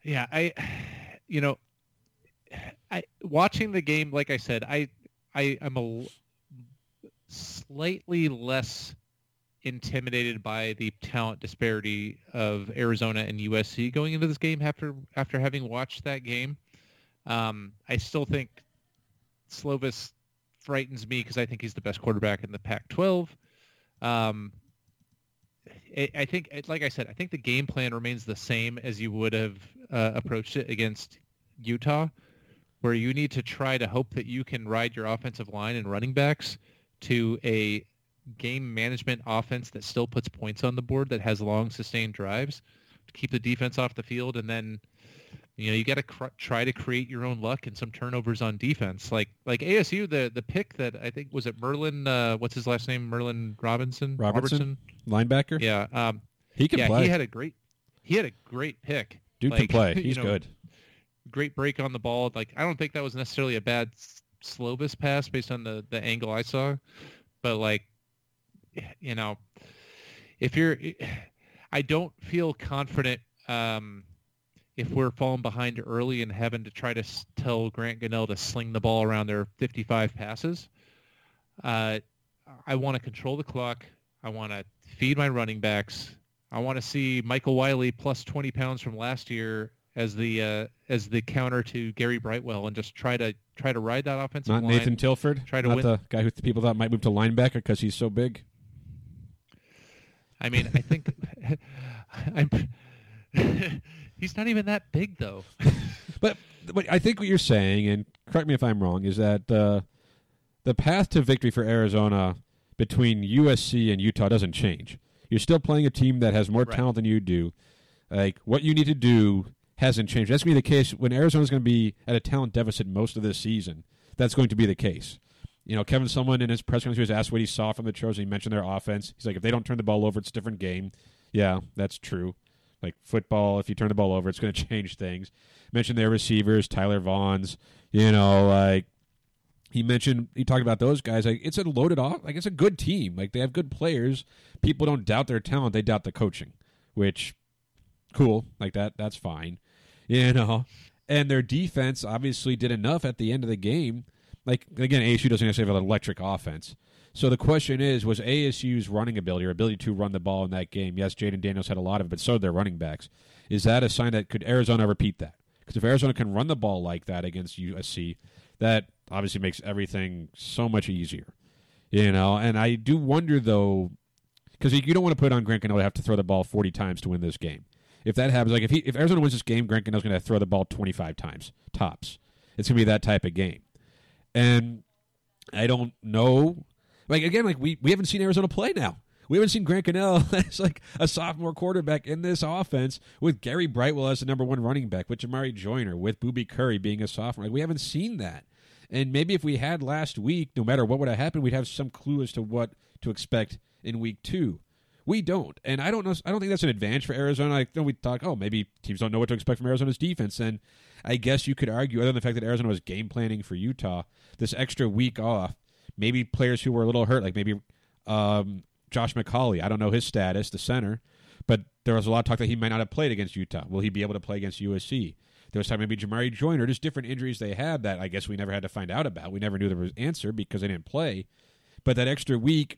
yeah. I, you know, I watching the game. Like I said, I I am a slightly less intimidated by the talent disparity of Arizona and USC going into this game after after having watched that game. Um, I still think Slovis frightens me because I think he's the best quarterback in the Pac-12. Um, I, I think, like I said, I think the game plan remains the same as you would have uh, approached it against Utah, where you need to try to hope that you can ride your offensive line and running backs to a game management offense that still puts points on the board that has long sustained drives to keep the defense off the field and then you know you got to cr- try to create your own luck and some turnovers on defense like like ASU the the pick that I think was it Merlin uh, what's his last name Merlin Robinson Robertson? Linebacker? yeah um He can yeah play. he had a great he had a great pick Dude can Like, play. you He's know, good. great break on the ball. Like I don't think that was necessarily a bad Slovis pass based on the the angle I saw, but like you know, if you're, I don't feel confident um, if we're falling behind early and having to try to s- tell Grant Gunnell to sling the ball around their 55 passes. Uh, I want to control the clock. I want to feed my running backs. I want to see Michael Wiley plus 20 pounds from last year as the uh, as the counter to Gary Brightwell and just try to try to ride that offensive Not line. Nathan Tilford. Try to not win- the guy who people thought might move to linebacker because he's so big. I mean, I think I'm, he's not even that big though. But but I think what you're saying, and correct me if I'm wrong, is that uh, the path to victory for Arizona between USC and Utah doesn't change. You're still playing a team that has more Right. talent than you do. Like what you need to do hasn't changed. That's going to be the case when Arizona's going to be at a talent deficit most of this season. That's going to be the case. You know, Kevin Sumlin in his press conference was asked what he saw from the Trojans. He mentioned their offense. He's like, if they don't turn the ball over, it's a different game. Yeah, that's true. Like football, if you turn the ball over, it's going to change things. Mentioned their receivers, Tyler Vaughns. You know, like he mentioned, he talked about those guys. Like it's a loaded off. Like it's a good team. Like they have good players. People don't doubt their talent; they doubt the coaching, which cool. Like that, that's fine. You know, and their defense obviously did enough at the end of the game. Like again, ASU doesn't necessarily have an electric offense. So the question is, was ASU's running ability or ability to run the ball in that game? Yes, Jayden Daniels had a lot of it, but so did their running backs. Is that a sign that could Arizona repeat that? Because if Arizona can run the ball like that against USC, uh, that obviously makes everything so much easier. You know, and I do wonder though, because you don't want to put on Grant Gunnell to have to throw the ball forty times to win this game. If that happens, like if he if Arizona wins this game, Grant Gunnell's going to throw the ball twenty five times tops. It's going to be that type of game, and I don't know. Like again, like we we haven't seen Arizona play now. We haven't seen Grant Gunnell as like a sophomore quarterback in this offense with Gary Brightwell as the number one running back, with Jamarye Joiner, with Boobie Curry being a sophomore. Like, we haven't seen that. And maybe if we had last week, no matter what would have happened, we'd have some clue as to what to expect in week two. We don't, and I don't know. I don't think that's an advantage for Arizona. I know we talk. Oh, maybe teams don't know what to expect from Arizona's defense, and I guess you could argue, other than the fact that Arizona was game planning for Utah, this extra week off, maybe players who were a little hurt, like maybe um, Josh McCauley. I don't know his status, the center, but there was a lot of talk that he might not have played against Utah. Will he be able to play against USC? There was time maybe Jamarye Joiner, just different injuries they had that I guess we never had to find out about. We never knew the answer because they didn't play. But that extra week,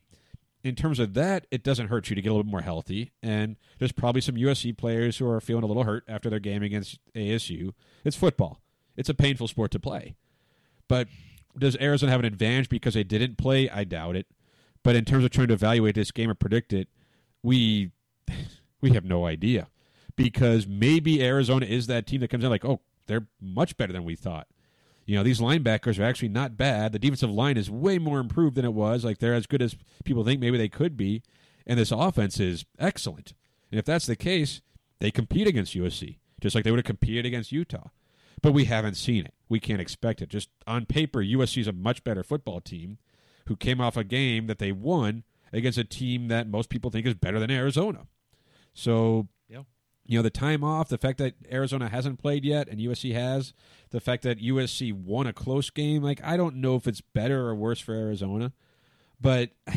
in terms of that, it doesn't hurt you to get a little bit more healthy. And there's probably some USC players who are feeling a little hurt after their game against ASU. It's football. It's a painful sport to play. But does Arizona have an advantage because they didn't play? I doubt it. But in terms of trying to evaluate this game or predict it, we we have no idea because maybe Arizona is that team that comes in like, oh, they're much better than we thought. You know, these linebackers are actually not bad. The defensive line is way more improved than it was. Like they're as good as people think maybe they could be, and this offense is excellent. And if that's the case, they compete against USC just like they would have competed against Utah. But we haven't seen it. We can't expect it. Just on paper, USC is a much better football team who came off a game that they won against a team that most people think is better than Arizona. So you know the time off the fact that arizona hasn't played yet and usc has the fact that usc won a close game like i don't know if it's better or worse for arizona but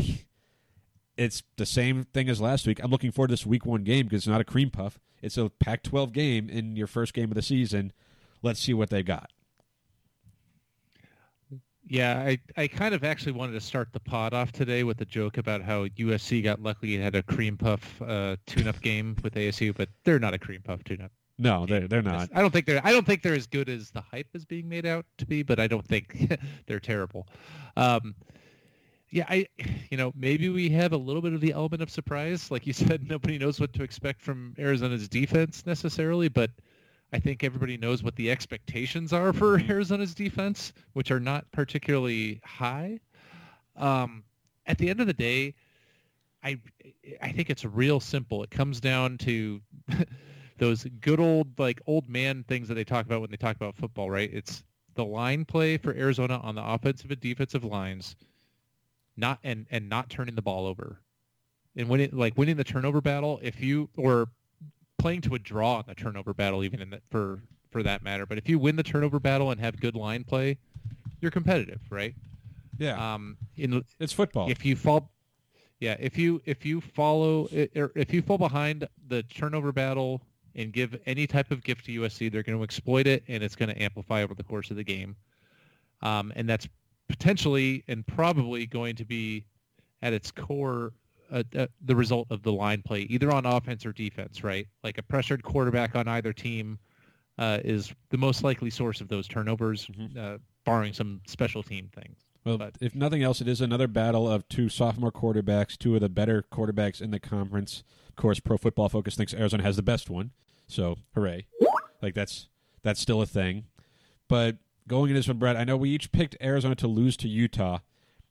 it's the same thing as last week. I'm looking forward to this week one game because it's not a cream puff. It's a pac 12 game in your first game of the season. Let's see what they got yeah, I, I kind of actually wanted to start the pod off today with a joke about how USC got lucky and had a cream puff uh, tune-up game with ASU, but they're not a cream puff tune-up. No, they're they're not. I don't think they're I don't think they're as good as the hype is being made out to be, but I don't think they're terrible. Um, yeah, I you know maybe we have a little bit of the element of surprise, like you said. Nobody knows what to expect from Arizona's defense necessarily, but I think everybody knows what the expectations are for Arizona's defense, which are not particularly high. Um, at the end of the day, I I think it's real simple. It comes down to those good old like old man things that they talk about when they talk about football, right? It's the line play for Arizona on the offensive and defensive lines, not and and not turning the ball over, and winning like winning the turnover battle. If you or playing to a draw in the turnover battle, even in the, for for that matter. But if you win the turnover battle and have good line play, you're competitive, right? Yeah. Um, in it's football. If you fall, yeah, if you if you follow or if you fall behind the turnover battle and give any type of gift to USC, they're going to exploit it, and it's going to amplify over the course of the game. Um, and that's potentially and probably going to be at its core uh, uh, the result of the line play, either on offense or defense, right? Like a pressured quarterback on either team uh, is the most likely source of those turnovers, mm-hmm. Uh, barring some special team things. Well, but, if nothing else, it is another battle of two sophomore quarterbacks, two of the better quarterbacks in the conference. Of course, Pro Football Focus thinks Arizona has the best one, so hooray! Like that's that's still a thing. But going into this one, Brett, I know we each picked Arizona to lose to Utah.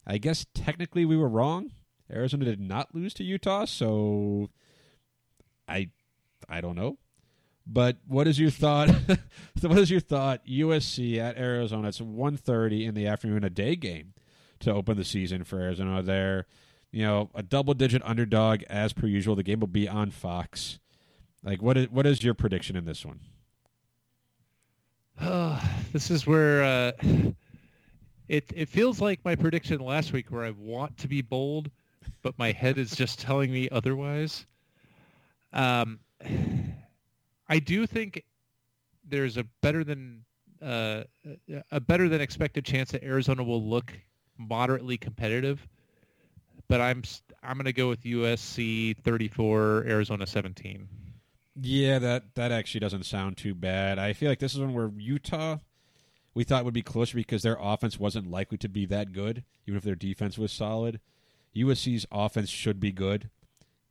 I guess technically we were wrong. Arizona did not lose to Utah, so I I don't know. But what is your thought? what is your thought? USC at Arizona. It's 1.30 in the afternoon, a day game to open the season for Arizona. They're you know a double digit underdog as per usual. The game will be on Fox. Like what is what is your prediction in this one? this is where uh, it it feels like my prediction last week, where I want to be bold but my head is just telling me otherwise. Um, I do think there's a better than uh, a better than expected chance that Arizona will look moderately competitive, but I'm I'm going to go with USC 34, Arizona 17. Yeah, that that actually doesn't sound too bad. I feel like this is one where Utah we thought would be closer because their offense wasn't likely to be that good, even if their defense was solid. USC's offense should be good,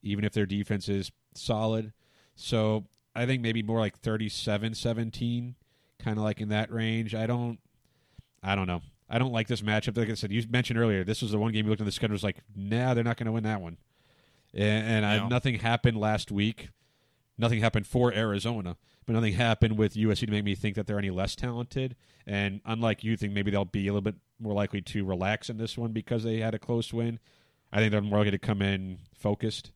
even if their defense is solid. So I think maybe more like 37-17, kind of like in that range. I don't, I don't know. I don't like this matchup. Like I said, you mentioned earlier, this was the one game you looked at the schedule was like, nah, they're not going to win that one. and, and I, nothing happened last week. Nothing happened for Arizona, but nothing happened with USC to make me think that they're any less talented. And unlike you think maybe they'll be a little bit more likely to relax in this one because they had a close win. I think they're more likely to come in focused.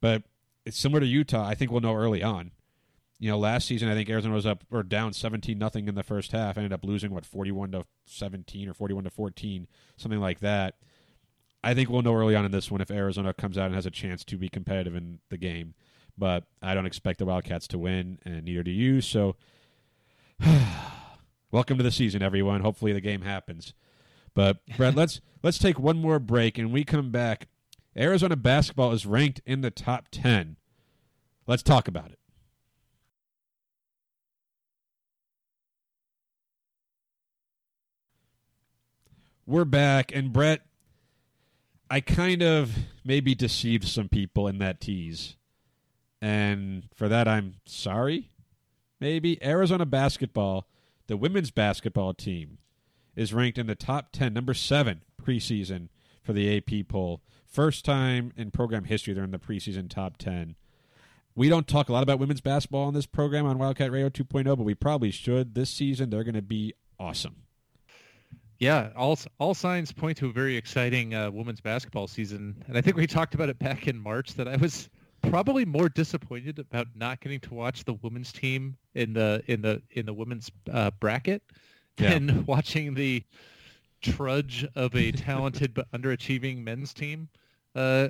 But it's similar to Utah. I think we'll know early on. You know, last season I think Arizona was up or down seventeen nothing in the first half. Ended up losing what forty one to seventeen or forty one to fourteen, something like that. I think we'll know early on in this one if Arizona comes out and has a chance to be competitive in the game. But I don't expect the Wildcats to win, and neither do you. So, welcome to the season, everyone. Hopefully, the game happens. But Brett, let's let's take one more break, and we come back. Arizona basketball is ranked in the top ten. Let's talk about it. We're back, and Brett, I kind of maybe deceived some people in that tease. And for that, I'm sorry. Maybe Arizona basketball, the women's basketball team, is ranked in the top 10, number seven preseason for the AP poll. First time in program history they're in the preseason top 10. We don't talk a lot about women's basketball on this program on Wildcat Radio 2.0, but we probably should. This season, they're going to be awesome. Yeah, all all signs point to a very exciting uh, women's basketball season, and I think we talked about it back in March that I was probably more disappointed about not getting to watch the women's team in the in the in the women's uh, bracket Yeah. than watching the trudge of a talented but underachieving men's team uh,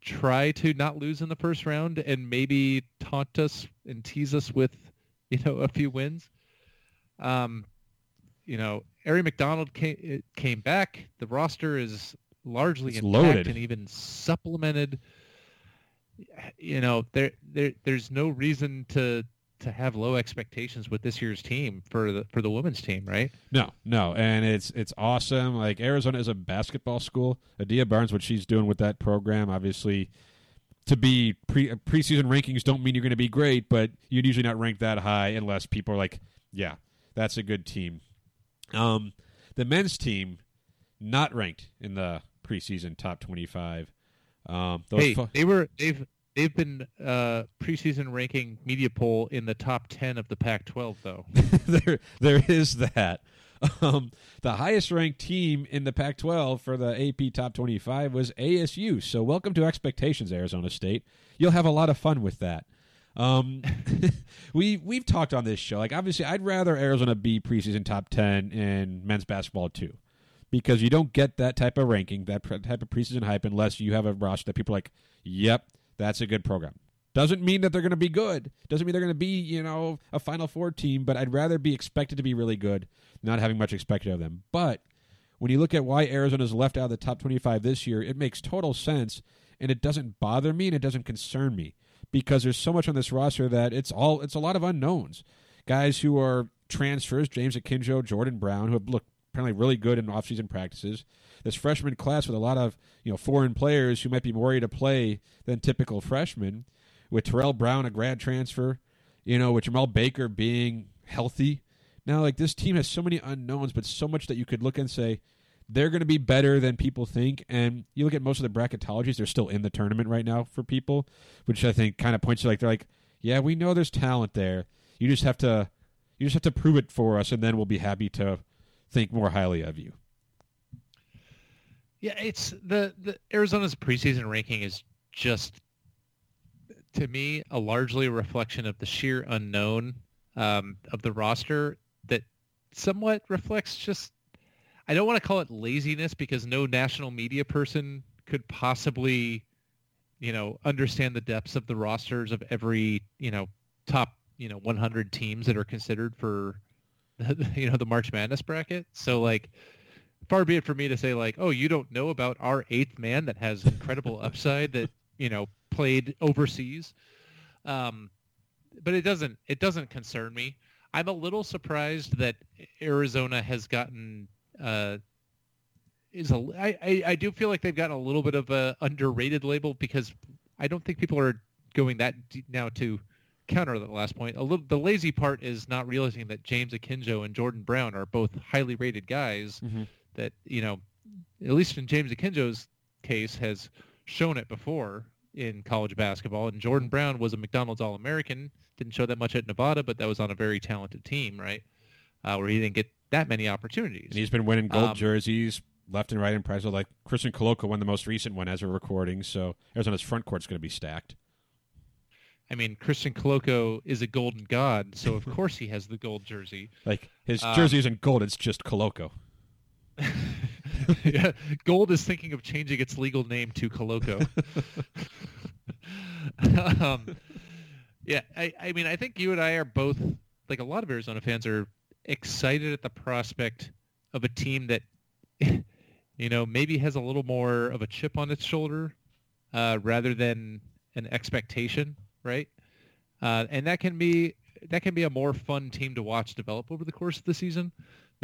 try to not lose in the first round and maybe taunt us and tease us with you know a few wins. Um, you know, Aari McDonald came came back. The roster is largely It's intact loaded. and even supplemented. You know, there there there's no reason to to have low expectations with this year's team for the for the women's team, right? No, no, and it's it's awesome. Like Arizona is a basketball school. Adia Barnes, what she's doing with that program, obviously, to be pre preseason rankings don't mean you're going to be great, but you'd usually not rank that high unless people are like, yeah, that's a good team. Um, the men's team not ranked in the preseason top twenty five. Um, those hey, fo- they were they've they've been uh, preseason ranking media poll in the top ten of the Pac-12 though. there there is that. Um, the highest ranked team in the Pac 12 for the AP Top 25 was ASU. So, welcome to expectations, Arizona State. You'll have a lot of fun with that. Um, we we've talked on this show. Like, obviously, I'd rather Arizona be preseason top 10 in men's basketball too, because you don't get that type of ranking, that type of preseason hype, unless you have a roster that people are like, "Yep, that's a good program." Doesn't mean that they're going to be good. Doesn't mean they're going to be, you know, a Final Four team. But I'd rather be expected to be really good, not having much expected of them. But when you look at why Arizona's left out of the top 25 this year, it makes total sense, and it doesn't bother me and it doesn't concern me because there's so much on this roster that it's all it's a lot of unknowns. Guys who are transfers, James Akinjo, Jordan Brown, who have looked apparently really good in offseason practices. This freshman class with a lot of you know foreign players who might be more ready to play than typical freshmen. With Terrell Brown, a grad transfer, you know, with Jemarl Baker being healthy. Now, like this team has so many unknowns, but so much that you could look and say they're going to be better than people think. And you look at most of the bracketologies; they're still in the tournament right now for people, which I think kind of points to like they're like, yeah, we know there's talent there. You just have to, you just have to prove it for us, and then we'll be happy to think more highly of you. Yeah, it's the, the Arizona's preseason ranking is just to me a largely reflection of the sheer unknown um, of the roster that somewhat reflects just I don't want to call it laziness because no national media person could possibly you know understand the depths of the rosters of every you know top you know 100 teams that are considered for you know the March Madness bracket. So like far be it for me to say like, oh, you don't know about our eighth man that has incredible upside that you know played overseas. Um, but it doesn't it doesn't concern me. I'm a little surprised that Arizona has gotten uh, is a I, I, I do feel like they've gotten a little bit of a underrated label because I don't think people are going that deep now to counter that last point. A little the lazy part is not realizing that James Akinjo and Jordan Brown are both highly rated guys Mhm. That you know at least in James Akinjo's case has shown it before in college basketball, and Jordan Brown was a McDonald's All-American. Didn't show that much at Nevada, but that was on a very talented team, right? Uh, where he didn't get that many opportunities. And he's been winning gold Um, jerseys left and right in Presley. Like Christian Koloko won the most recent one as we're recording, so Arizona's front court's going to be stacked. I mean, Christian Koloko is a golden god, so of course he has the gold jersey. Like his Um, jersey isn't gold; it's just Koloko. yeah, Gold is thinking of changing its legal name to Koloko. um, yeah, I, I mean, I think you and I are both, like a lot of Arizona fans, are excited at the prospect of a team that, you know, maybe has a little more of a chip on its shoulder uh, rather than an expectation, right? Uh, and that can be that can be a more fun team to watch develop over the course of the season.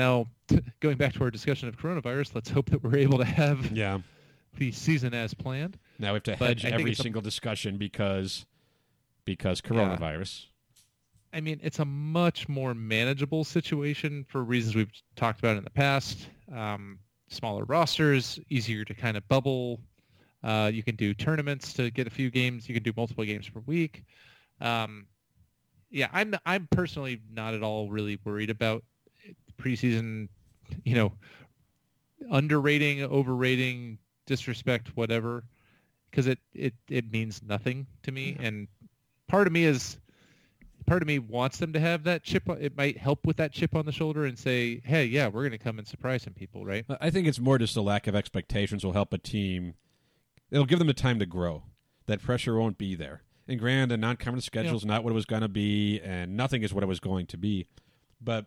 Now, going back to our discussion of coronavirus, let's hope that we're able to have Yeah. the season as planned. Now we have to But hedge I every it's a- single discussion because because coronavirus. I mean, it's a much more manageable situation for reasons we've talked about in the past. Um, smaller rosters, easier to kind of bubble. Uh, you can do tournaments to get a few games. You can do multiple games per week. Um, yeah, I'm I'm personally not at all really worried about preseason. You know, underrating, overrating, disrespect, whatever, because it, it it means nothing to me. And part of me is part of me wants them to have that chip. It might help with that chip on the shoulder and say, "Hey, yeah, we're going to come and surprise some people, right?" I think it's more just a lack of expectations will help a team. It'll give them the time to grow. That pressure won't be there. And grand, a non-conference schedule is not what it was going to be, and nothing is what it was going to be. But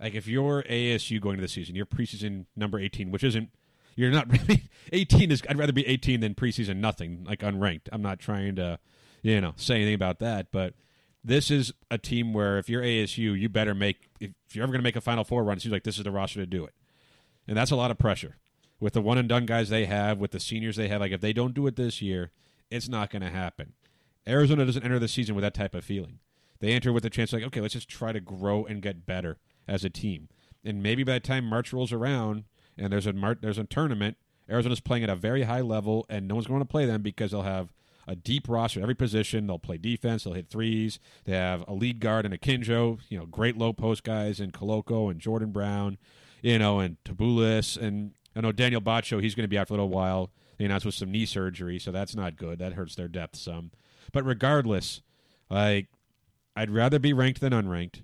like, if you're ASU going to the season, you're preseason number 18, which isn't. You're not really 18 is. I'd rather be 18 than preseason nothing, like unranked. I'm not trying to, you know, say anything about that, but this is a team where if you're ASU, you better make. If you're ever going to make a Final Four run, it seems like this is the roster to do it, and that's a lot of pressure with the one and done guys they have, with the seniors they have. Like if they don't do it this year, it's not going to happen. Arizona doesn't enter the season with that type of feeling. They enter with the chance like, okay, let's just try to grow and get better as a team. And maybe by the time March rolls around and there's a Mar- there's a tournament, Arizona's playing at a very high level, and no one's going to play them because they'll have a deep roster every position. They'll play defense. They'll hit threes. They have a lead guard and Akinjo, you know, great low post guys and Koloko and Jordan Brown, you know, and Tubelis. And I know Daniel Batcho, he's going to be out for a little while. They announced with some knee surgery, so that's not good. That hurts their depth some. But regardless, like I'd rather be ranked than unranked.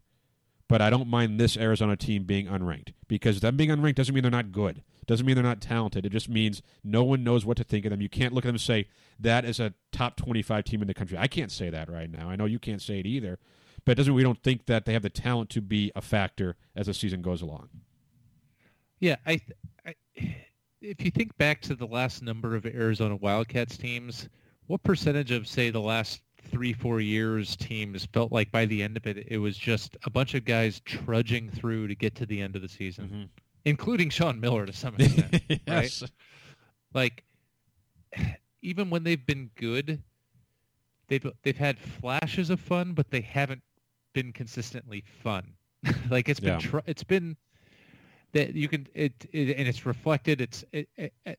But I don't mind this Arizona team being unranked because them being unranked doesn't mean they're not good. Doesn't mean they're not talented. It just means no one knows what to think of them. You can't look at them and say that is a top twenty-five team in the country. I can't say that right now. I know you can't say it either, but it doesn't. We don't think that they have the talent to be a factor as the season goes along. Yeah, I, I if you think back to the last number of Arizona Wildcats teams, what percentage of say the last three four years teams felt like by the end of it it was just a bunch of guys trudging through to get to the end of the season, Mm-hmm. including Sean Miller to some extent, right? yes. Like even when they've been good, they've they've had flashes of fun, but they haven't been consistently fun. like it's been Yeah. tr- it's been that you can it, it and it's reflected. It's it, it, it-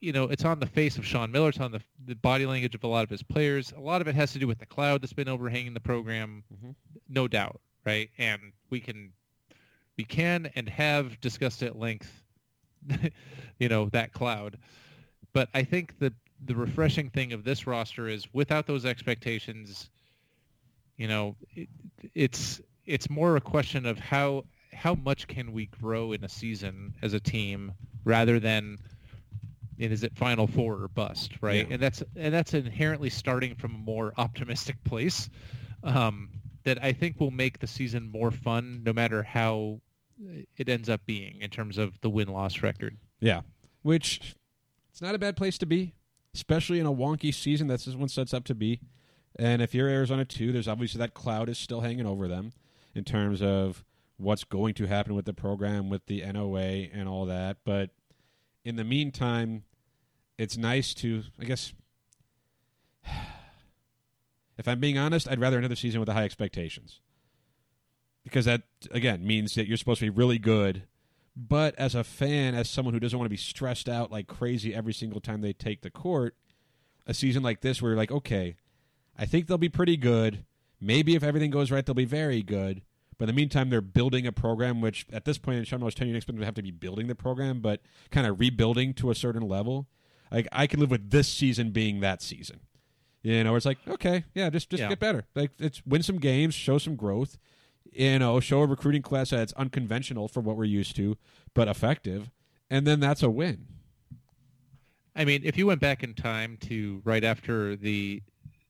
you know it's on the face of Sean Miller. It's on the the body language of a lot of his players. A lot of it has to do with the cloud that's been overhanging the program, Mhm. no doubt, right? And we can we can and have discussed at length, you know, that cloud. But I think the the refreshing thing of this roster is without those expectations, you know, it, it's it's more a question of how how much can we grow in a season as a team rather than and is it final four or bust right Yeah. and that's and that's inherently starting from a more optimistic place um, that i think will make the season more fun no matter how it ends up being in terms of the win-loss record Yeah, which it's not a bad place to be, especially in a wonky season that this one sets up to be. And if you're Arizona too, there's obviously that cloud is still hanging over them in terms of what's going to happen with the program, with the NOA, and all that. But in the meantime, it's nice to, I guess. If I'm being honest, I'd rather another season with high expectations. Because that, again, means that you're supposed to be really good but as a fan, as someone who doesn't want to be stressed out like crazy every single time they take the court, a season like this where you're like, okay, I think they'll be pretty good. Maybe if everything goes right, they'll be very good. But in the meantime, they're building a program, which at this point in Sean Miller's tenure, you expect to have to be building the program, but kind of rebuilding to a certain level. Like I can live with this season being that season. You know, it's like okay, yeah, just just Yeah. get better. Like it's win some games, show some growth. You know, show a recruiting class that's unconventional for what we're used to, but effective, and then that's a win. I mean, if you went back in time to right after the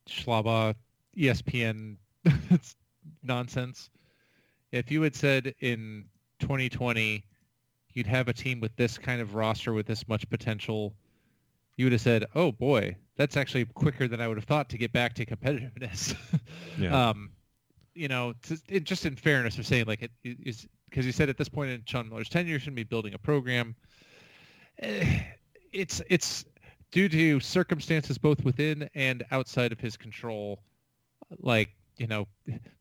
Schlabach ESPN nonsense, if you had said in 2020 you'd have a team with this kind of roster with this much potential, you would have said, "Oh boy, that's actually quicker than I would have thought to get back to competitiveness." Yeah. um, you know, to, it, just in fairness of saying like it is because you said at this point in Sean Miller's tenure, you shouldn't be building a program. Eh, It's it's due to circumstances both within and outside of his control. Like you know,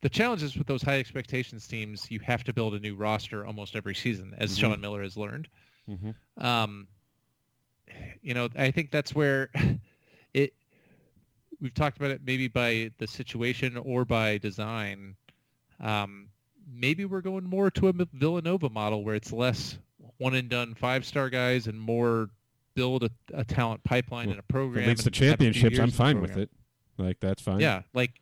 the challenges with those high expectations teams, you have to build a new roster almost every season, as Mhm. Sean Miller has learned. Mhm. Um, you know, I think that's where it. We've talked about it maybe by the situation or by design. Um, maybe we're going more to a Villanova model where it's less one and done five star guys and more build a, a talent pipeline and a program. it leads to and have a few championships, I'm the fine with it. Like that's fine. Yeah, like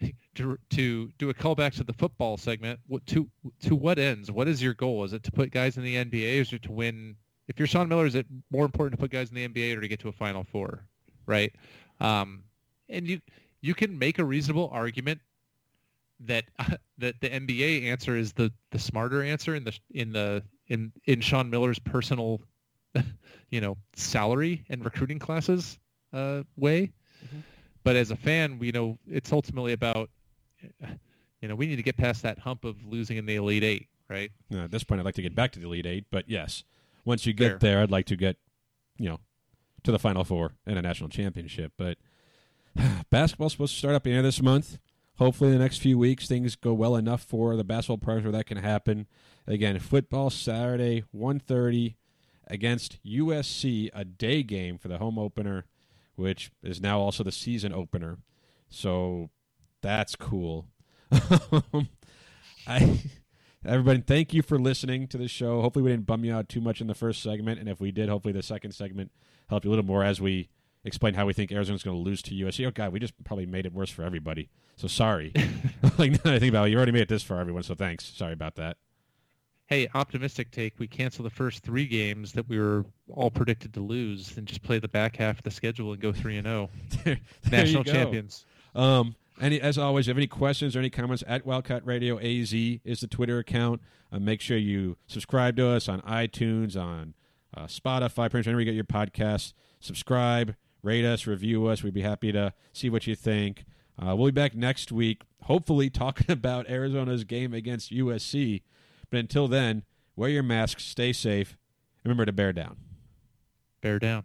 to to do a callback to the football segment. What to to what ends? What is your goal? Is it to put guys in the NBA, or is it to win? If you're Sean Miller, is it more important to put guys in the NBA or to get to a Final Four? Right? Um, and you you can make a reasonable argument that that the NBA answer is the the smarter answer in the in the in in Sean Miller's personal, you know, salary and recruiting classes uh, way. But as a fan, we know it's ultimately about, you know, we need to get past that hump of losing in the Elite Eight, right? Uh, at this point, I'd like to get back to the Elite Eight, but yes, once you get Fair. there, I'd like to get, you know, to the Final Four and a national championship. But basketball's supposed to start up the end of this month. Hopefully, in the next few weeks, things go well enough for the basketball players where that can happen. Again, football Saturday, 1.30 against USC, a day game for the home opener, which is now also the season opener. So that's cool. Um, I everybody thank you for listening to the show hopefully we didn't bum you out too much in the first segment and if we did hopefully the second segment helped you a little more as we explain how we think arizona's going to lose to usc oh god we just probably made it worse for everybody so sorry like now that i think about it you already made it this far everyone so thanks sorry about that Hey, optimistic take. We cancel the first three games that we were all predicted to lose, and just play the back half of the schedule and go three and zero. You National champions. Um, any as always, if you have any questions or any comments at Wildcat Radio AZ is the Twitter account. Uh, make sure you subscribe to us on iTunes, on uh, Spotify, pretty much anywhere you get your podcasts. Subscribe, rate us, review us. We'd be happy to see what you think. Uh, we'll be back next week, hopefully talking about Arizona's game against USC. But until then, wear your masks, stay safe, and remember to bear down. Bear down.